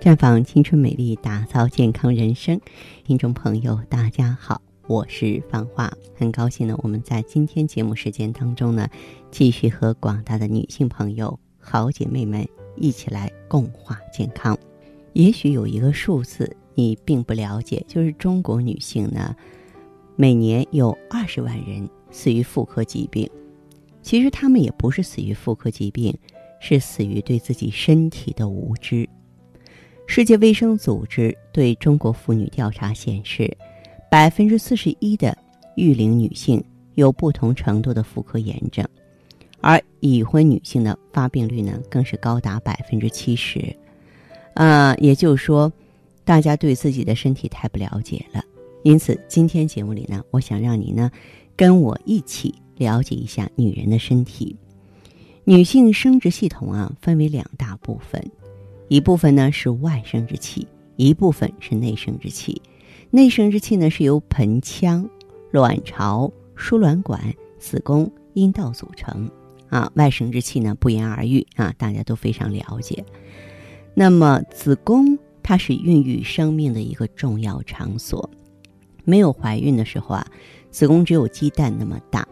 绽放青春美丽，打造健康人生。听众朋友，大家好，我是芳华，很高兴呢，我们在今天节目时间当中呢，继续和广大的女性朋友、好姐妹们一起来共话健康。也许有一个数字你并不了解，就是中国女性呢，每年有二十万人死于妇科疾病。其实她们也不是死于妇科疾病，是死于对自己身体的无知。世界卫生组织对中国妇女调查显示，百分之四十一的育龄女性有不同程度的妇科炎症，而已婚女性的发病率呢，更是高达百分之七十。啊，也就是说，大家对自己的身体太不了解了。因此，今天节目里呢，我想让你呢，跟我一起了解一下女人的身体。女性生殖系统啊，分为两大部分。一部分呢是外生殖器，一部分是内生殖器。内生殖器呢是由盆腔、卵巢、输卵管、子宫、阴道组成。啊，外生殖器呢不言而喻啊，大家都非常了解。那么子宫它是孕育生命的一个重要场所。没有怀孕的时候啊，子宫只有鸡蛋那么大。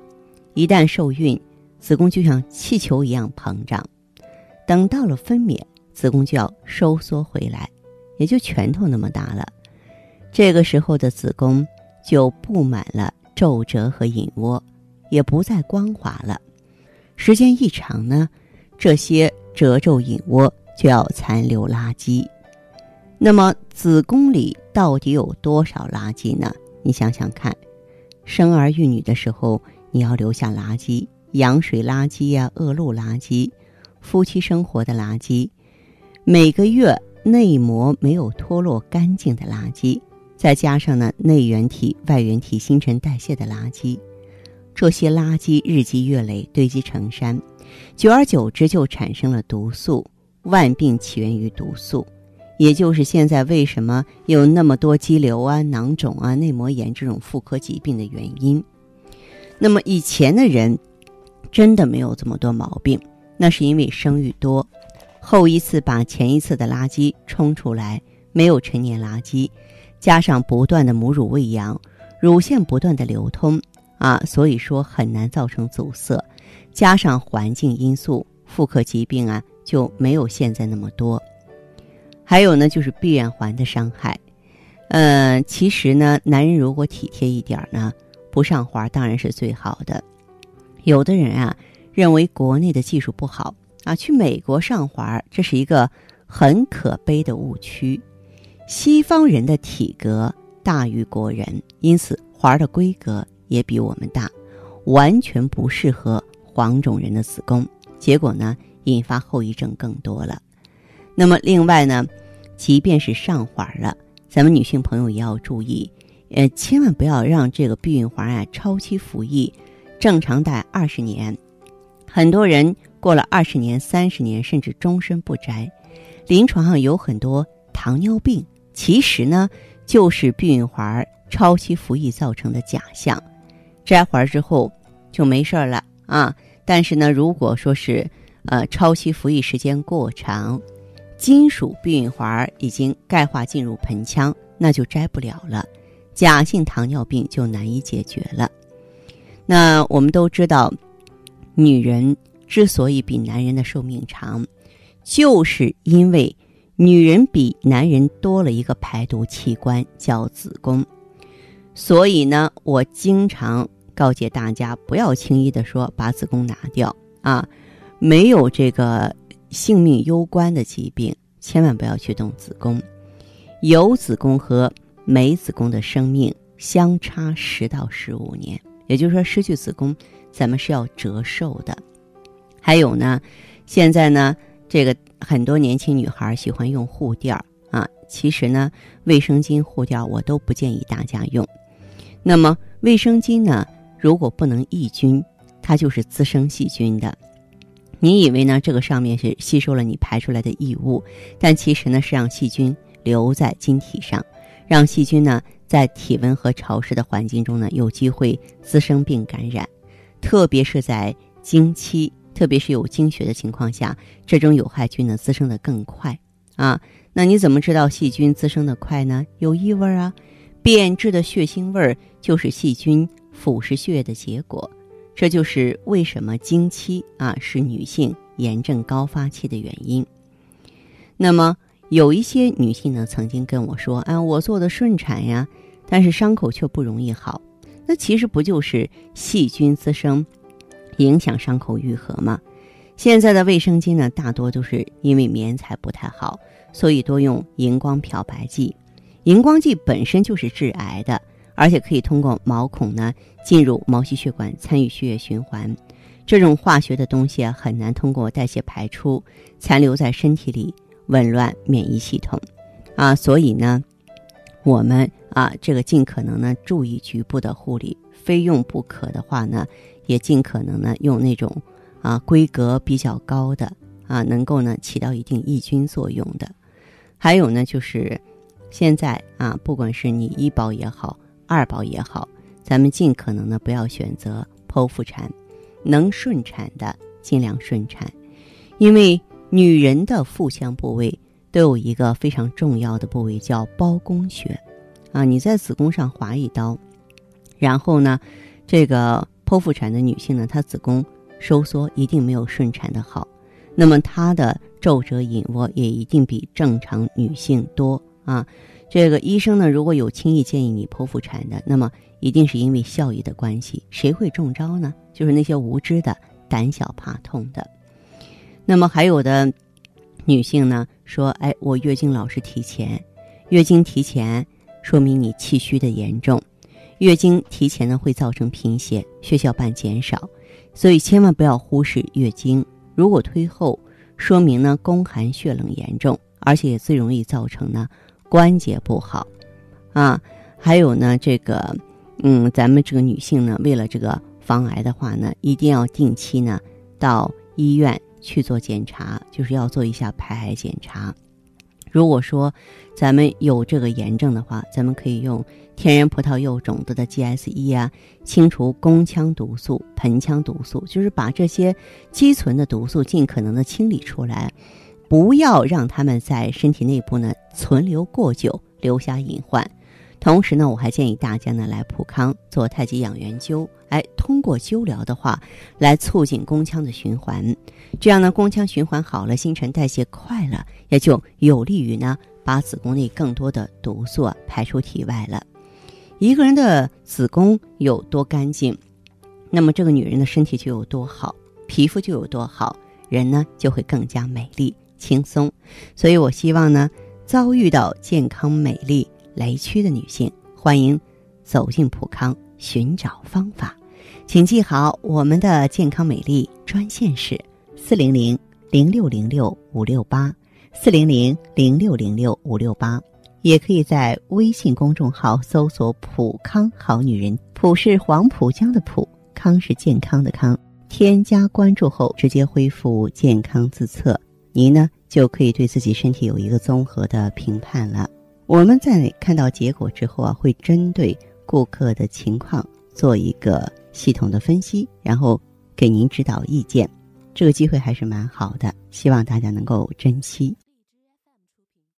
一旦受孕，子宫就像气球一样膨胀。等到了分娩。子宫就要收缩回来，也就拳头那么大了。这个时候的子宫就布满了皱褶和隐窝，也不再光滑了。时间一长呢，这些褶皱隐窝就要残留垃圾。那么子宫里到底有多少垃圾呢？你想想看，生儿育女的时候你要留下垃圾，羊水垃圾呀、恶露垃圾，夫妻生活的垃圾。每个月内膜没有脱落干净的垃圾，再加上呢内源体、外源体新陈代谢的垃圾，这些垃圾日积月累堆积成山，久而久之就产生了毒素。万病起源于毒素，也就是现在为什么有那么多肌瘤啊、囊肿啊、内膜炎这种妇科疾病的原因。那么以前的人真的没有这么多毛病，那是因为生育多。后一次把前一次的垃圾冲出来，没有陈年垃圾，加上不断的母乳喂养，乳腺不断的流通啊，所以说很难造成阻塞。加上环境因素，妇科疾病啊就没有现在那么多。还有呢，就是闭月环的伤害。呃，其实呢，男人如果体贴一点呢，不上环当然是最好的。有的人啊，认为国内的技术不好。啊，去美国上环，这是一个很可悲的误区。西方人的体格大于国人，因此环的规格也比我们大，完全不适合黄种人的子宫。结果呢，引发后遗症更多了。那么，另外呢，即便是上环了，咱们女性朋友也要注意，呃，千万不要让这个避孕环啊超期服役，正常戴二十年。很多人。过了二十年、三十年，甚至终身不摘，临床上有很多糖尿病，其实呢就是避孕环超期服役造成的假象。摘环之后就没事了啊，但是呢，如果说是呃超期服役时间过长，金属避孕环已经钙化进入盆腔，那就摘不了了，假性糖尿病就难以解决了。那我们都知道，女人。之所以比男人的寿命长，就是因为女人比男人多了一个排毒器官，叫子宫。所以呢，我经常告诫大家，不要轻易的说把子宫拿掉啊！没有这个性命攸关的疾病，千万不要去动子宫。有子宫和没子宫的生命相差十到十五年，也就是说，失去子宫，咱们是要折寿的。还有呢，现在呢，这个很多年轻女孩喜欢用护垫啊。其实呢，卫生巾、护垫我都不建议大家用。那么卫生巾呢，如果不能抑菌，它就是滋生细菌的。你以为呢？这个上面是吸收了你排出来的异物，但其实呢是让细菌留在晶体上，让细菌呢在体温和潮湿的环境中呢有机会滋生并感染，特别是在经期。特别是有经血的情况下，这种有害菌呢滋生的更快，啊。那你怎么知道细菌滋生的快呢？有异味啊，变质的血腥味儿就是细菌腐蚀血液的结果。这就是为什么经期啊是女性炎症高发期的原因。那么有一些女性呢曾经跟我说：“啊，我做的顺产呀，但是伤口却不容易好。”那其实不就是细菌滋生，影响伤口愈合吗？现在的卫生巾呢，大多都是因为棉材不太好，所以多用荧光漂白剂。荧光剂本身就是致癌的。而且可以通过毛孔呢进入毛细血管，参与血液循环。这种化学的东西啊很难通过代谢排出，残留在身体里，紊乱免疫系统。啊，所以呢，我们啊这个尽可能呢注意局部的护理，非用不可的话呢，也尽可能呢用那种啊规格比较高的啊，能够呢起到一定抑菌作用的。还有呢，就是现在啊，不管是你医保也好。二宝也好，咱们尽可能的不要选择剖腹产，能顺产的尽量顺产，因为女人的腹腔部位都有一个非常重要的部位叫包宫穴，啊，你在子宫上划一刀，然后呢，这个剖腹产的女性呢，她子宫收缩一定没有顺产的好，那么她的皱褶隐窝也一定比正常女性多啊。这个医生呢，如果有轻易建议你剖腹产的，那么一定是因为效益的关系。谁会中招呢？就是那些无知的、胆小怕痛的。那么还有的女性呢，说：“哎，我月经老是提前，月经提前说明你气虚的严重。月经提前呢会造成贫血、血小板减少，所以千万不要忽视月经。如果推后，说明呢宫寒血冷严重，而且也最容易造成呢。”关节不好，啊，还有呢，这个，嗯，咱们这个女性呢，为了这个防癌的话呢，一定要定期呢到医院去做检查，就是要做一下排癌检查。如果说咱们有这个炎症的话，咱们可以用天然葡萄柚种子的 GSE 啊，清除宫腔毒素、盆腔毒素，就是把这些积存的毒素尽可能的清理出来。不要让他们在身体内部呢存留过久，留下隐患。同时呢，我还建议大家呢来普康做太极养元灸，哎，通过灸疗的话，来促进宫腔的循环。这样呢，宫腔循环好了，新陈代谢快了，也就有利于呢把子宫内更多的毒素排出体外了。一个人的子宫有多干净，那么这个女人的身体就有多好，皮肤就有多好，人呢就会更加美丽。轻松，所以我希望呢，遭遇到健康美丽雷区的女性，欢迎走进普康寻找方法，请记好我们的健康美丽专线是四零零零六零六五六八四零零零六零六五六八，也可以在微信公众号搜索“普康好女人”，普是黄浦江的浦，康是健康的康，添加关注后直接恢复健康自测。您呢就可以对自己身体有一个综合的评判了。我们在看到结果之后啊，会针对顾客的情况做一个系统的分析，然后给您指导意见。这个机会还是蛮好的，希望大家能够珍惜。